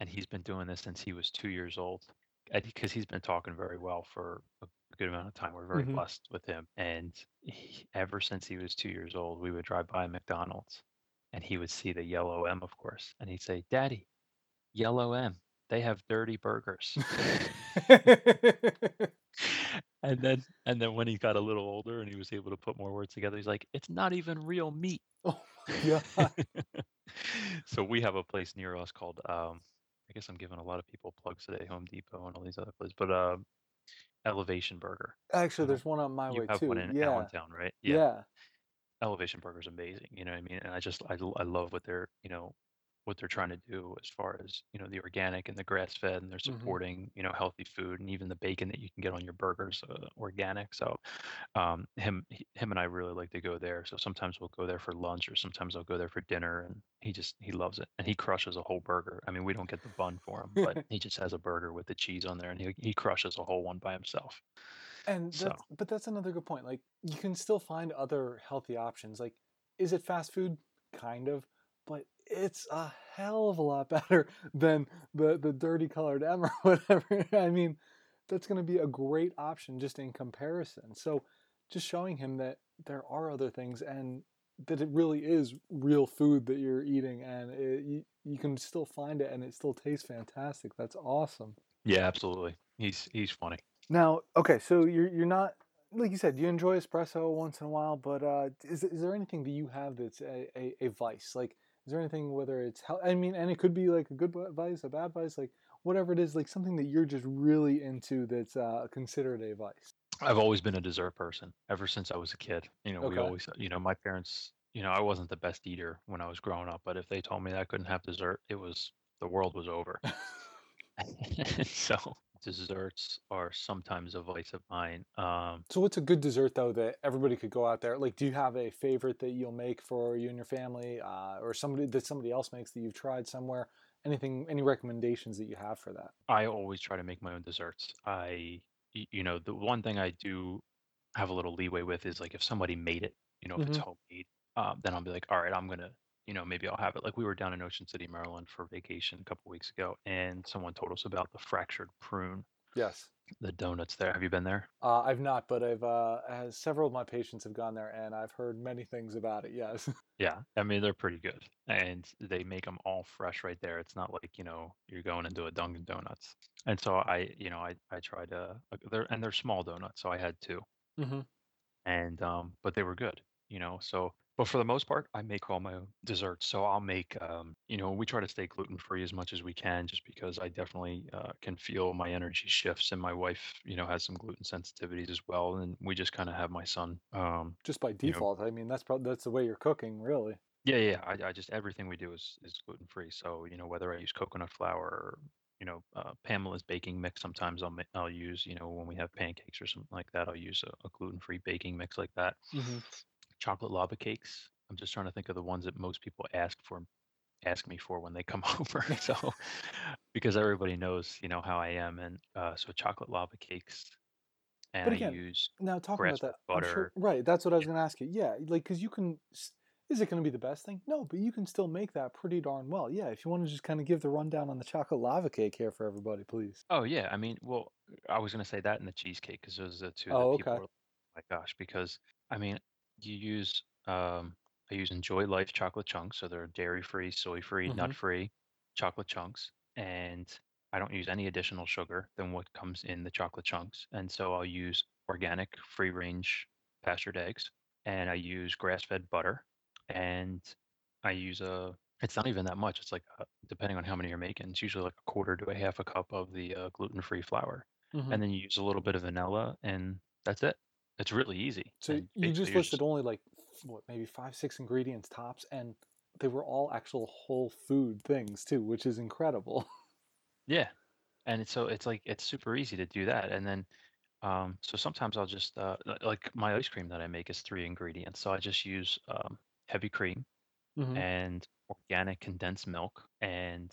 and he's been doing this since he was two years old, because he's been talking very well for a good amount of time. We're very Mm-hmm. blessed with him, and he, ever since he was two years old, we would drive by McDonald's, and he would see the yellow M, of course, and he'd say, "Daddy, yellow M, they have dirty burgers." And then and then when he got a little older and he was able to put more words together, he's like, "It's not even real meat." oh my god! So we have a place near us called, um, I guess I'm giving a lot of people plugs today, Home Depot and all these other places, but um, Elevation Burger. Actually, there's one on my You way have one in Yeah, Allentown, right? Yeah. yeah. Elevation Burger is amazing. You know what I mean? And I just I, I love what they're you know what they're trying to do as far as you know the organic and the grass fed, and they're Mm-hmm. supporting you know healthy food and even the bacon that you can get on your burgers uh, organic. So um, him he- him and I really like to go there. So sometimes we'll go there for lunch or sometimes I'll go there for dinner, and he just he loves it and he crushes a whole burger. I mean we don't get the bun for him, but he just has a burger with the cheese on there and he he crushes a whole one by himself. And So that's but that's another good point. Like you can still find other healthy options. Like is it fast food? Kind of, but it's a hell of a lot better than the the dirty colored M or whatever. I mean, that's going to be a great option just in comparison. So just showing him that there are other things and that it really is real food that you're eating and it, you, you can still find it and it still tastes fantastic. That's awesome. yeah, absolutely. He's he's funny. Now, okay, so you're you're not like you said, you enjoy espresso once in a while, but uh, is is there anything that you have that's a, a, a vice? Like, is there anything whether it's hel- I mean, and it could be like a good vice, a bad vice, like whatever it is, like something that you're just really into that's uh, considered a vice. I've always been a dessert person ever since I was a kid. You know, we always, you know, my parents, you know, I wasn't the best eater when I was growing up, but if they told me that I couldn't have dessert, it was the world was over. so desserts are sometimes a vice of mine. Um, So what's a good dessert though that everybody could go out there? Like, do you have a favorite that you'll make for you and your family, uh, or somebody that somebody else makes that you've tried somewhere? Anything, any recommendations that you have for that? I always try to make my own desserts. I, you know, the one thing I do have a little leeway with is like if somebody made it, you know, if it's hmm homemade, um, then I'll be like, all right, I'm gonna, you know, maybe I'll have it. Like we were down in Ocean City, Maryland for vacation a couple weeks ago, and someone told us about the fractured prune, Yes. the donuts there. Have you been there? Uh, I've not, but I've uh, several of my patients have gone there, and I've heard many things about it. Yes. Yeah, I mean they're pretty good, and they make them all fresh right there. It's not like you know you're going into a Dunkin' Donuts. And so I, you know, I I tried uh, they're and they're small donuts, so I had two. mm-hmm. and um, but they were good, you know. So, but for the most part, I make all my own desserts. So I'll make, um, you know, we try to stay gluten free as much as we can, just because I definitely uh, can feel my energy shifts, and my wife, you know, has some gluten sensitivities as well, and we just kind of have my son, um, Just by you know, default, I mean that's probably that's the way you're cooking, really. yeah, yeah. I, I just everything we do is is gluten free. So you know, whether I use coconut flour or you know, uh, Pamela's baking mix. Sometimes I'll I'll use, you know, when we have pancakes or something like that, I'll use a, a gluten-free baking mix like that. hmm chocolate lava cakes. I'm just trying to think of the ones that most people ask for ask me for when they come over. So because everybody knows, you know, how I am and uh so chocolate lava cakes and But I again, use now talking about that, I'm sure. butter. Right, that's what I was Yeah. going to ask you. Yeah, like because you can. s- Is it going to be the best thing? No, but you can still make that pretty darn well. Yeah, if you want to just kind of give the rundown on the chocolate lava cake here for everybody, please. Oh yeah, I mean, well, I was gonna say that and the cheesecake because those are the two that Oh, people okay. like, oh my gosh, because I mean, you use um I use Enjoy Life chocolate chunks, so they're dairy-free, soy-free, hmm nut-free chocolate chunks, and I don't use any additional sugar than what comes in the chocolate chunks. And so I'll use organic, free-range pastured eggs, and I use grass-fed butter, and I use a it's not even that much. It's like uh, depending on how many you're making, it's usually like a quarter to a half a cup of the uh, gluten-free flour, hmm and then you use a little bit of vanilla, and that's it. It's really easy, So and you just listed just only like what, maybe five, six ingredients tops, and they were all actual whole food things too, which is incredible. yeah, and it's so it's like it's super easy to do that, and then um, so sometimes I'll just uh, like my ice cream that I make is three ingredients, so I just use um, heavy cream hmm and organic condensed milk and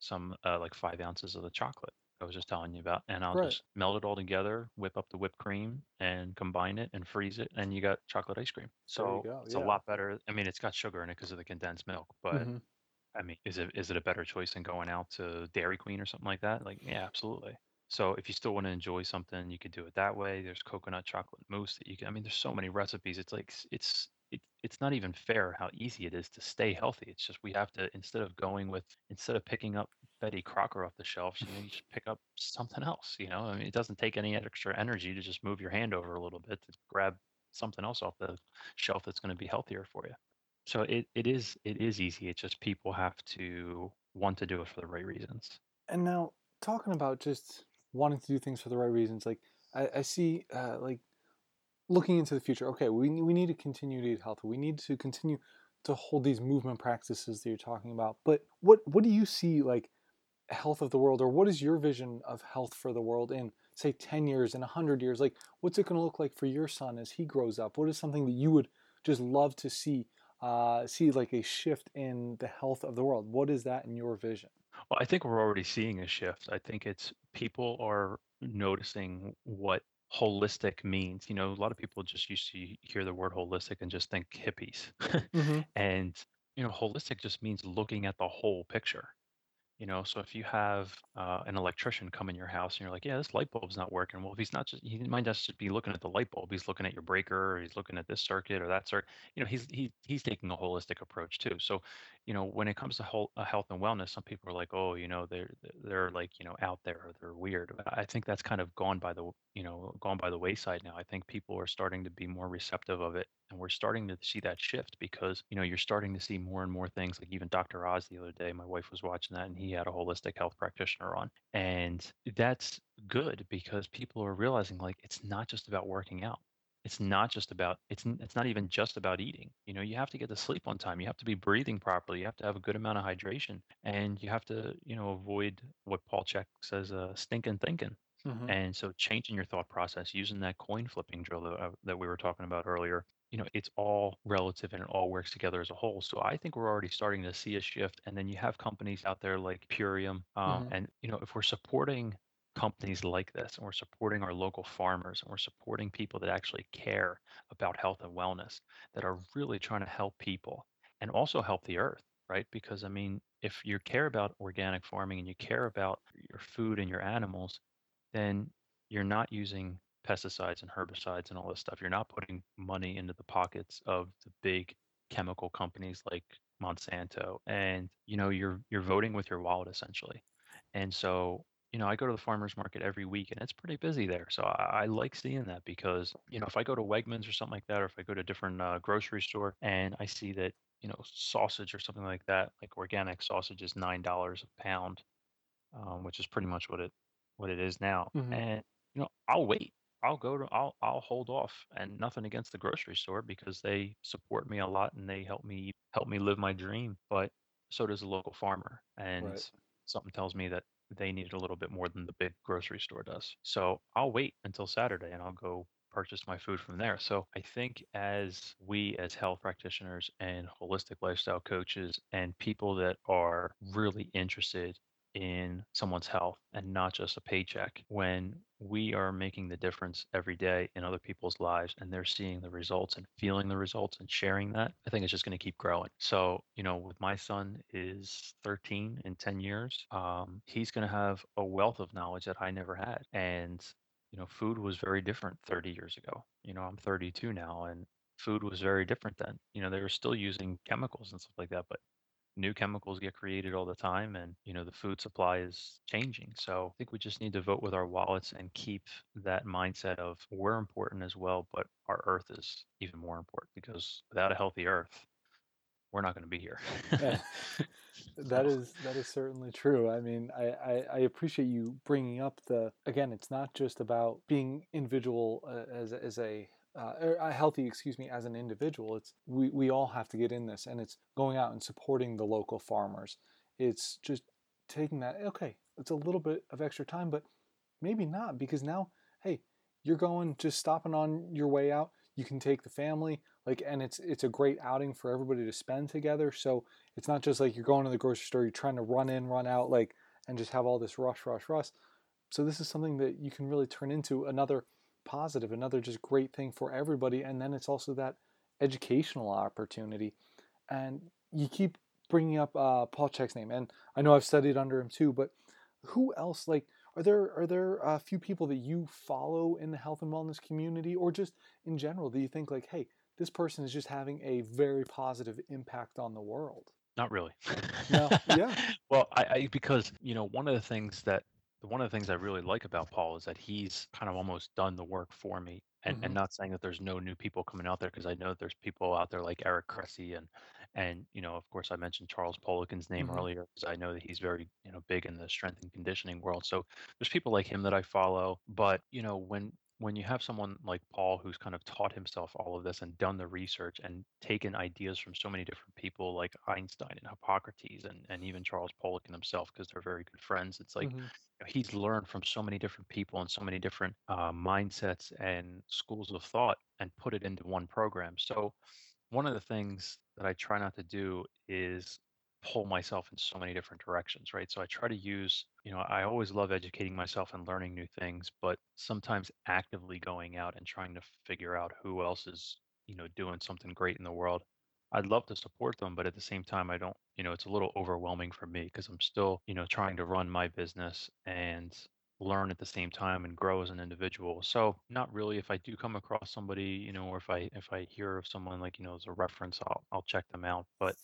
some uh, like five ounces of the chocolate I was just telling you about, and I'll Right. just melt it all together, whip up the whipped cream, and combine it and freeze it, and you got chocolate ice cream. So go. it's a lot better. I mean, it's got sugar in it because of the condensed milk, but hmm I mean, is it is it a better choice than going out to Dairy Queen or something like that? Like, yeah, absolutely. So if you still want to enjoy something, you could do it that way. There's coconut chocolate mousse that you can. I mean, there's so many recipes. It's like it's it, it's not even fair how easy it is to stay healthy. It's just we have to instead of going with instead of picking up Betty Crocker off the shelf, you know, you just pick up something else. You know, I mean, it doesn't take any extra energy to just move your hand over a little bit to grab something else off the shelf that's going to be healthier for you. So it, it is it is easy. It's just people have to want to do it for the right reasons. And now talking about just wanting to do things for the right reasons, like I, I see, uh, like looking into the future. Okay, we we need to continue to eat healthy. We need to continue to hold these movement practices that you're talking about. But what what do you see like health of the world, or what is your vision of health for the world in say 10 years in 100 years like what's it going to look like for your son as he grows up what is something that you would just love to see uh, see like a shift in the health of the world what is that in your vision Well, I think we're already seeing a shift. I think it's people are noticing what holistic means. You know, a lot of people just used to hear the word holistic and just think hippies. hmm and, you know, holistic just means looking at the whole picture. You know, so if you have uh, an electrician come in your house and you're like, yeah, this light bulb's not working. Well, if he's not just, he might not just be looking at the light bulb. He's looking at your breaker, or he's looking at this circuit or that circuit. You know, he's he he's taking a holistic approach too. So, you know, when it comes to whole, uh, health and wellness, some people are like, oh, you know, they're they're like, you know, out there or they're weird. I think that's kind of gone by the, you know, gone by the wayside now. I think people are starting to be more receptive of it and we're starting to see that shift because you know you're starting to see more and more things like even dr oz the other day my wife was watching that and he had a holistic health practitioner on and that's good because people are realizing like it's not just about working out. It's not just about it's it's not even just about eating. You know you have to get to sleep on time. You have to be breathing properly. You have to have a good amount of hydration and you have to you know avoid what paul Chek says uh, stinking thinking. Hmm and so changing your thought process using that coin flipping drill that, uh, that we were talking about earlier you know it's all relative and it all works together as a whole so i think we're already starting to see a shift and then you have companies out there like purium um, hmm and you know if we're supporting companies like this and we're supporting our local farmers and we're supporting people that actually care about health and wellness that are really trying to help people and also help the earth right? Because i mean if you care about organic farming and you care about your food and your animals then you're not using pesticides and herbicides and all this stuff. You're not putting money into the pockets of the big chemical companies like Monsanto. And you know, you're you're voting with your wallet essentially. And so, you know, I go to the farmers market every week and it's pretty busy there. So I, I like seeing that because, you know, if I go to Wegmans or something like that, or if I go to a different uh, grocery store and I see that, you know, sausage or something like that, like organic sausage is nine dollars a pound um, which is pretty much what it what it is now. hmm And you know, I'll wait. I'll go to I'll I'll hold off and nothing against the grocery store because they support me a lot and they help me help me live my dream. But so does a local farmer. And Right. something tells me that they need it a little bit more than the big grocery store does. So I'll wait until Saturday and I'll go purchase my food from there. So I think as we as health practitioners and holistic lifestyle coaches and people that are really interested in someone's health and not just a paycheck when we are making the difference every day in other people's lives and they're seeing the results and feeling the results and sharing that i think it's just going to keep growing. So you know with my son is 13 in 10 years um, he's going to have a wealth of knowledge that i never had. And you know food was very different 30 years ago. You know i'm 32 now and food was very different then. You know they were still using chemicals and stuff like that but new chemicals get created all the time and you know the food supply is changing so i think we just need to vote with our wallets and keep that mindset of we're important as well but our earth is even more important because without a healthy earth we're not going to be here Yeah. That is that is certainly true. I mean, I, I, I appreciate you bringing up the again. It's not just about being individual uh, as as a uh, er, healthy, excuse me, as an individual. It's we we all have to get in this, and it's going out and supporting the local farmers. It's just taking that. Okay, it's a little bit of extra time, but maybe not because now, hey, you're going just stopping on your way out. You can take the family, like, and it's it's a great outing for everybody to spend together. So it's not just like you're going to the grocery store, you're trying to run in, run out, like, and just have all this rush, rush, rush. So this is something that you can really turn into another positive, another just great thing for everybody. And then it's also that educational opportunity. And you keep bringing up uh, Paul Chek's name, and I know I've studied under him too. But who else? Like, are there are there a few people that you follow in the health and wellness community, or just in general? Do you think like, hey, this person is just having a very positive impact on the world? not really No, yeah, well I, I because you know one of the things that one of the things I really like about Paul is that he's kind of almost done the work for me. And and hmm not saying that there's no new people coming out there because I know that there's people out there like Eric Cressey and and you know of course I mentioned Charles Poliquin's name hmm earlier because I know that he's very you know big in the strength and conditioning world. So there's people like him that I follow. But you know when when you have someone like Paul who's kind of taught himself all of this and done the research and taken ideas from so many different people like Einstein and Hippocrates and, and even Charles Poliquin himself because they're very good friends, it's like hmm know, he's learned from so many different people and so many different uh, mindsets and schools of thought and put it into one program. So one of the things that I try not to do is pull myself in so many different directions, right? So I try to use, you know, I always love educating myself and learning new things, but sometimes actively going out and trying to figure out who else is, you know, doing something great in the world. I'd love to support them, but at the same time, I don't, you know, it's a little overwhelming for me because I'm still, you know, trying to run my business and learn at the same time and grow as an individual. So not really if I do come across somebody, you know, or if I if I hear of someone like, you know, as a reference, I'll I'll check them out. But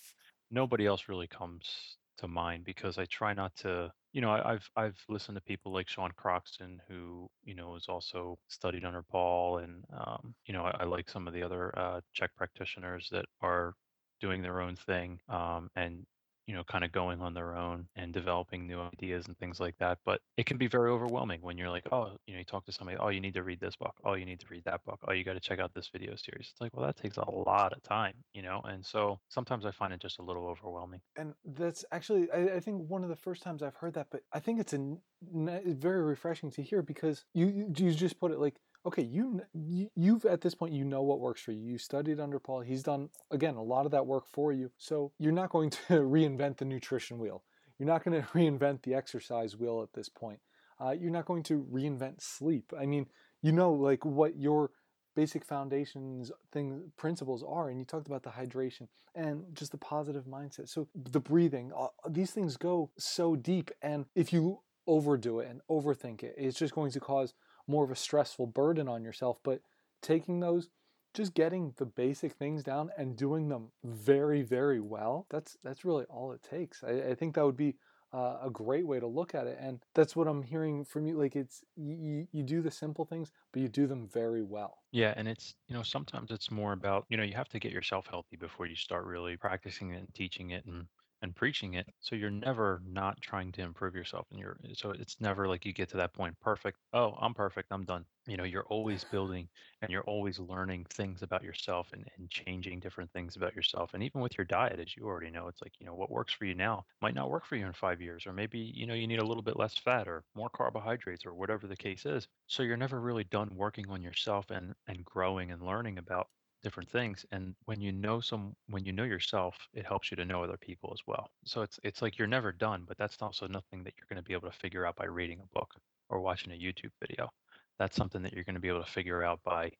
nobody else really comes to mind because I try not to, you know, I, I've I've listened to people like Sean Croxton who, you know, has also studied under Paul and um, you know, I, I like some of the other uh Chek practitioners that are doing their own thing um, and you know, kind of going on their own and developing new ideas and things like that. But it can be very overwhelming when you're like, oh, you know, you talk to somebody, oh, you need to read this book, oh, you need to read that book, oh, you got to check out this video series. It's like, well, that takes a lot of time, you know, and so sometimes I find it just a little overwhelming. And that's actually, I, I think one of the first times I've heard that, but I think it's a very refreshing to hear because you you just put it like okay, you, you have at this point you know what works for you. You studied under Paul. He's done again a lot of that work for you. So you're not going to reinvent the nutrition wheel. You're not going to reinvent the exercise wheel at this point. Uh, you're not going to reinvent sleep. I mean, you know like what your basic foundations things principles are and you talked about the hydration and just the positive mindset so the breathing uh, these things go so deep and if you overdo it and overthink it it's just going to cause more of a stressful burden on yourself. But taking those, just getting the basic things down and doing them very, very well, that's that's really all it takes. I, I think that would be uh, a great way to look at it. And that's what I'm hearing from you. Like it's you, you do the simple things, but you do them very well. Yeah, and it's you know sometimes it's more about you know you have to get yourself healthy before you start really practicing it and teaching it and and preaching it. So you're never not trying to improve yourself. And you're, eh, so it's never like you get to that point perfect. Oh, I'm perfect. I'm done. You know, you're always building and you're always learning things about yourself and, and changing different things about yourself. And even with your diet, as you already know, it's like, you know, what works for you now might not work for you in five years, or maybe, you know, you need a little bit less fat or more carbohydrates or whatever the case is. So you're never really done working on yourself and, and growing and learning about different things and when you know some when you know yourself it helps you to know other people as well. So it's it's like you're never done but that's also nothing that you're going to be able to figure out by reading a book or watching a youtube video. That's something that you're going to be able to figure out by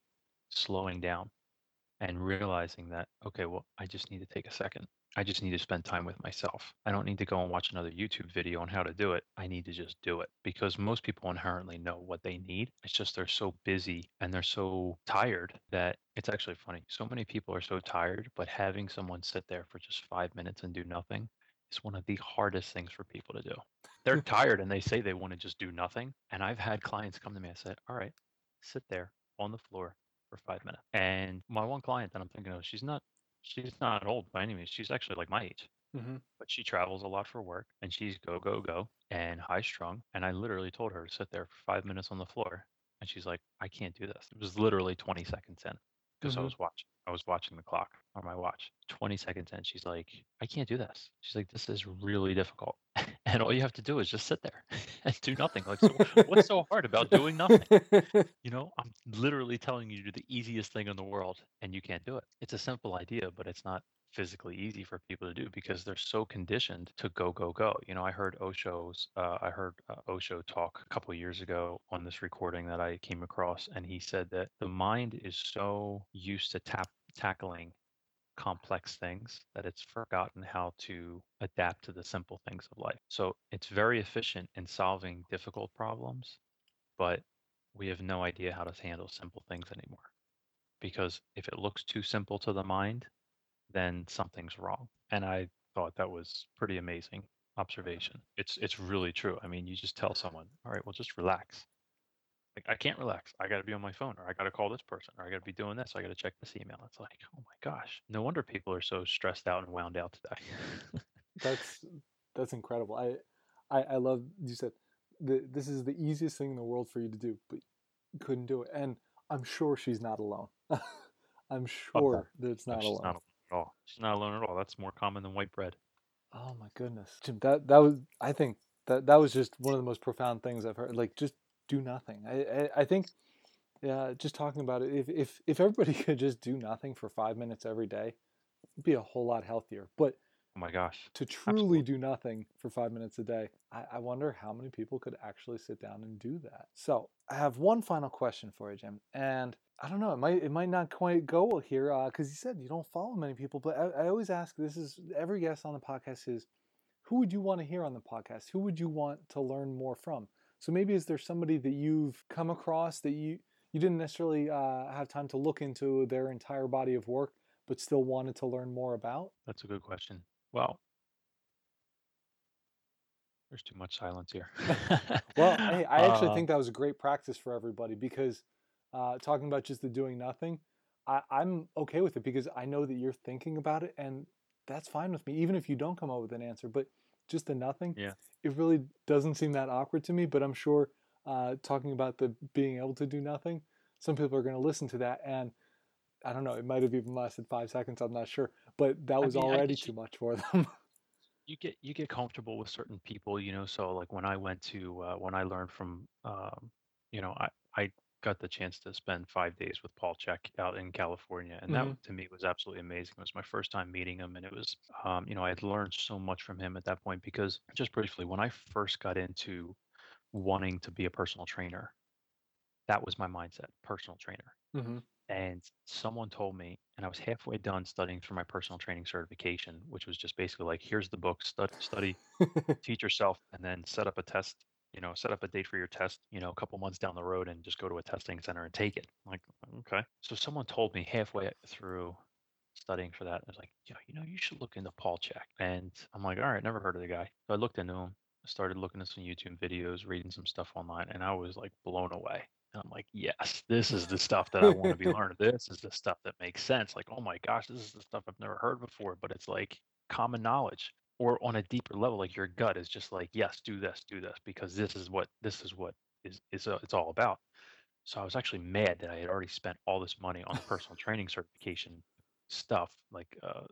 slowing down and realizing that okay well i just need to take a second I just need to spend time with myself. I don't need to go and watch another YouTube video on how to do it. I need to just do it because most people inherently know what they need. It's just they're so busy and they're so tired that it's actually funny. So many people are so tired, but having someone sit there for just five minutes and do nothing is one of the hardest things for people to do. They're tired and they say they want to just do nothing. And I've had clients come to me and say, All right, sit there on the floor for five minutes. And my one client that I'm thinking of, she's not she's not old by any means. She's actually like my age. Mm-hmm. But she travels a lot for work and she's go, go, go and high strung. And I literally told her to sit there for five minutes on the floor. And she's like, I can't do this. It was literally 20 seconds in because mm-hmm. I was watching. I was watching the clock on my watch. 20 seconds in, she's like, I can't do this. She's like, this is really difficult. and all you have to do is just sit there and do nothing. Like, so what's so hard about doing nothing? You know, I'm literally telling you to do the easiest thing in the world and you can't do it. It's a simple idea, but it's not physically easy for people to do because they're so conditioned to go go go you know i heard osho's uh, i heard uh, osho talk a couple years ago on this recording that i came across and he said that the mind is so used to tap tackling complex things that it's forgotten how to adapt to the simple things of life. So it's very efficient in solving difficult problems, but we have no idea how to handle simple things anymore. Because if it looks too simple to the mind, then something's wrong. And I thought that was pretty amazing observation. It's it's really true. I mean, you just tell someone, "All right, well just relax." Like I can't relax. I got to be on my phone, or I got to call this person, or I got to be doing this. I got to check this email. It's like, oh my gosh, no wonder people are so stressed out and wound out today. that's that's incredible. I, I I love you said the, this is the easiest thing in the world for you to do, but you couldn't do it. And I'm sure she's not alone. I'm oh, sure okay. that it's not no, alone. Not alone. at all. She's not alone at all. That's more common than white bread. Oh my goodness, Jim. That that was. I think that that was just one of the most profound things I've heard. Like just do nothing. I, I, I think, yeah, just talking about it, if, if, if everybody could just do nothing for five minutes every day, it'd be a whole lot healthier. But Oh my gosh. to truly Absolutely. do nothing for five minutes a day. I, I wonder how many people could actually sit down and do that. So I have one final question for you, Jim, and I don't know. It might it might not quite go here uh, because you said you don't follow many people, but I, I always ask. This is every guest on the podcast is who would you want to hear on the podcast? Who would you want to learn more from? So maybe is there somebody that you've come across that you you didn't necessarily uh, have time to look into their entire body of work, but still wanted to learn more about? That's a good question. Well, there's too much silence here. Well, hey, I actually Uh, think that was a great practice for everybody because uh, talking about just the doing nothing, I, I'm okay with it because I know that you're thinking about it, and that's fine with me, even if you don't come up with an answer. But just the nothing, Yeah. it really doesn't seem that awkward to me. But I'm sure uh, talking about the being able to do nothing, some people are going to listen to that, and I don't know, it might have even lasted five seconds. I'm not sure, but that I was mean, already too much for them. you get you get comfortable with certain people, you know. So like when I went to uh, when I learned from, um, you know, I I got the chance to spend five days with Paul Chek out in California, and that hmm to me was absolutely amazing. It was my first time meeting him, and it was, um, you know, I had learned so much from him at that point because just briefly, when I first got into wanting to be a personal trainer, that was my mindset, personal trainer. hmm And someone told me, and I was halfway done studying for my personal training certification, which was just basically like, here's the book, study, study, teach yourself, and then set up a test. You know, set up a date for your test. You know, a couple months down the road, and just go to a testing center and take it. I'm like, okay. So someone told me halfway through studying for that, I was like, yeah, you know, you should look into Paul Chek. And I'm like, all right, never heard of the guy. So I looked into him. Started looking at some YouTube videos, reading some stuff online, and I was like blown away. And I'm like, yes, this is the stuff that I want to be learning. This is the stuff that makes sense. Like, oh my gosh, this is the stuff I've never heard before, but it's like common knowledge. Or on a deeper level, like your gut is just like, yes, do this, do this, because this is what this is what is is uh, it's all about. So I was actually mad that I had already spent all this money on personal training certification stuff, like uh,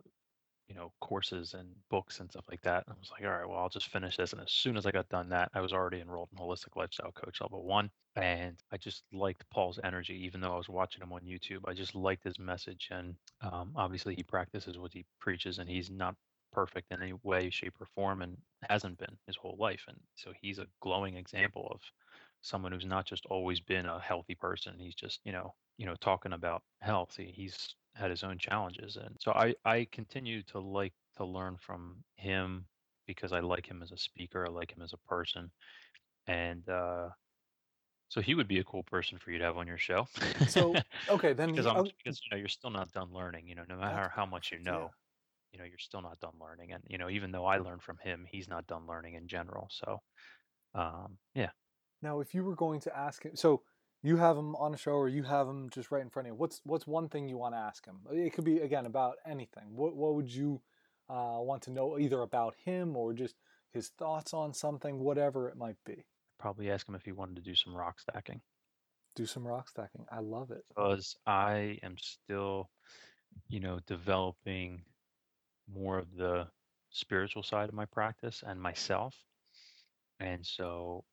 you know, courses and books and stuff like that. And I was like, all right, well, I'll just finish this. And as soon as I got done that, I was already enrolled in Holistic Lifestyle Coach Level One. And I just liked Paul's energy, even though I was watching him on YouTube. I just liked his message. And um, obviously, he practices what he preaches, and he's not perfect in any way, shape, or form, and hasn't been his whole life. And so he's a glowing example of someone who's not just always been a healthy person. He's just, you know, you know, talking about health. He, he's had his own challenges, and so I I continue to like to learn from him because I like him as a speaker. I like him as a person, and uh, so he would be a cool person for you to have on your show. so okay, then because I'm because you know you're still not done learning. You know, no matter how much you know, you know you're still not done learning. And you know, even though I learned from him, he's not done learning in general. So um, yeah. Now, if you were going to ask him, so you have him on a show or you have him just right in front of you, what's what's one thing you want to ask him? It could be again about anything. What what would you uh, want to know either about him or just his thoughts on something, whatever it might be? Probably ask him if he wanted to do some rock stacking Do some rock stacking. I love it. because I am still, you know, developing more of the spiritual side of my practice and myself. And so,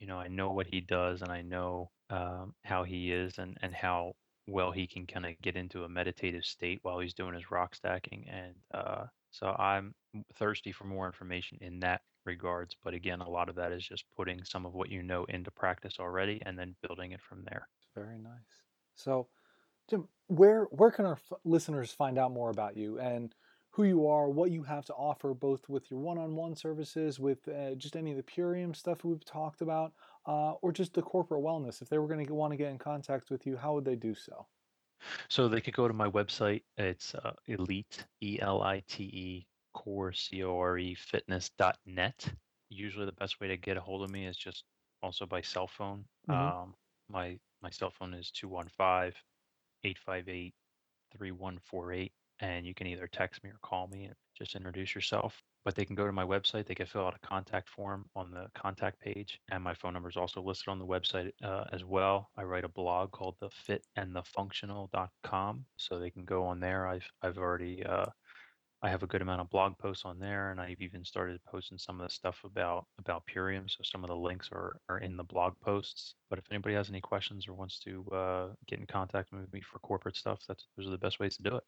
you know, I know what he does and I know um, how he is and, and how well he can kind of get into a meditative state while he's doing his rock stacking. And uh, so I'm thirsty for more information in that regards. But again, a lot of that is just putting some of what you know into practice already and then building it from there. Very nice. So, Jim, where where can our f- listeners find out more about you and who you are, what you have to offer, both with your one-on-one services, with uh, just any of the Purium stuff we've talked about, uh, or just the corporate wellness? If they were going to want to get in contact with you, how would they do so? So they could go to my website. It's uh, elite, E L I T E, core, C O R E, fitness.net. Usually the best way to get a hold of me is just also by cell phone. hmm Um, my my cell phone is 215 858 3148. And you can either text me or call me and just introduce yourself. But they can go to my website. They can fill out a contact form on the contact page. And my phone number is also listed on the website uh, as well. I write a blog called the fitandthefunctional.com. So they can go on there. I've, I've already, uh, I have a good amount of blog posts on there, and I've even started posting some of the stuff about about Purium. So some of the links are are in the blog posts. But if anybody has any questions or wants to uh, get in contact with me for corporate stuff, that's those are the best ways to do it.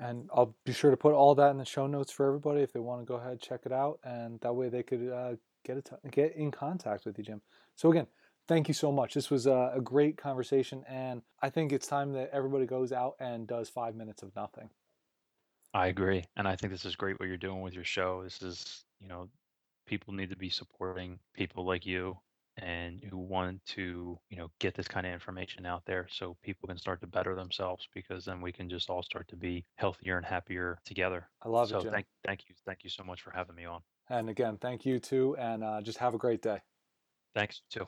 And I'll be sure to put all that in the show notes for everybody if they want to go ahead and check it out, and that way they could uh, get get in contact with you, Jim. So again, thank you so much. This was a, a great conversation, and I think it's time that everybody goes out and does five minutes of nothing. I agree, and I think this is great what you're doing with your show. This is, you know, people need to be supporting people like you and who want to you know get this kind of information out there so people can start to better themselves because then we can just all start to be healthier and happier together i love so it Jim. thank thank you thank you so much for having me on and again thank you too and uh, just have a great day thanks too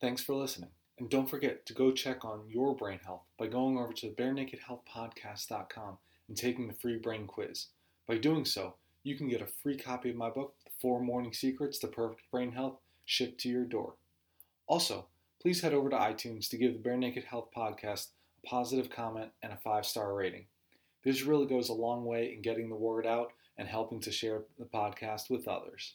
Thanks for listening. And don't forget to go check on your brain health by going over to barenakedhealthpodcast.com and taking the free brain quiz. By doing so, you can get a free copy of my book, The Four Morning Secrets to Perfect Brain Health, shipped to your door. Also, please head over to iTunes to give the Bare Naked Health Podcast a positive comment and a five star rating. This really goes a long way in getting the word out and helping to share the podcast with others.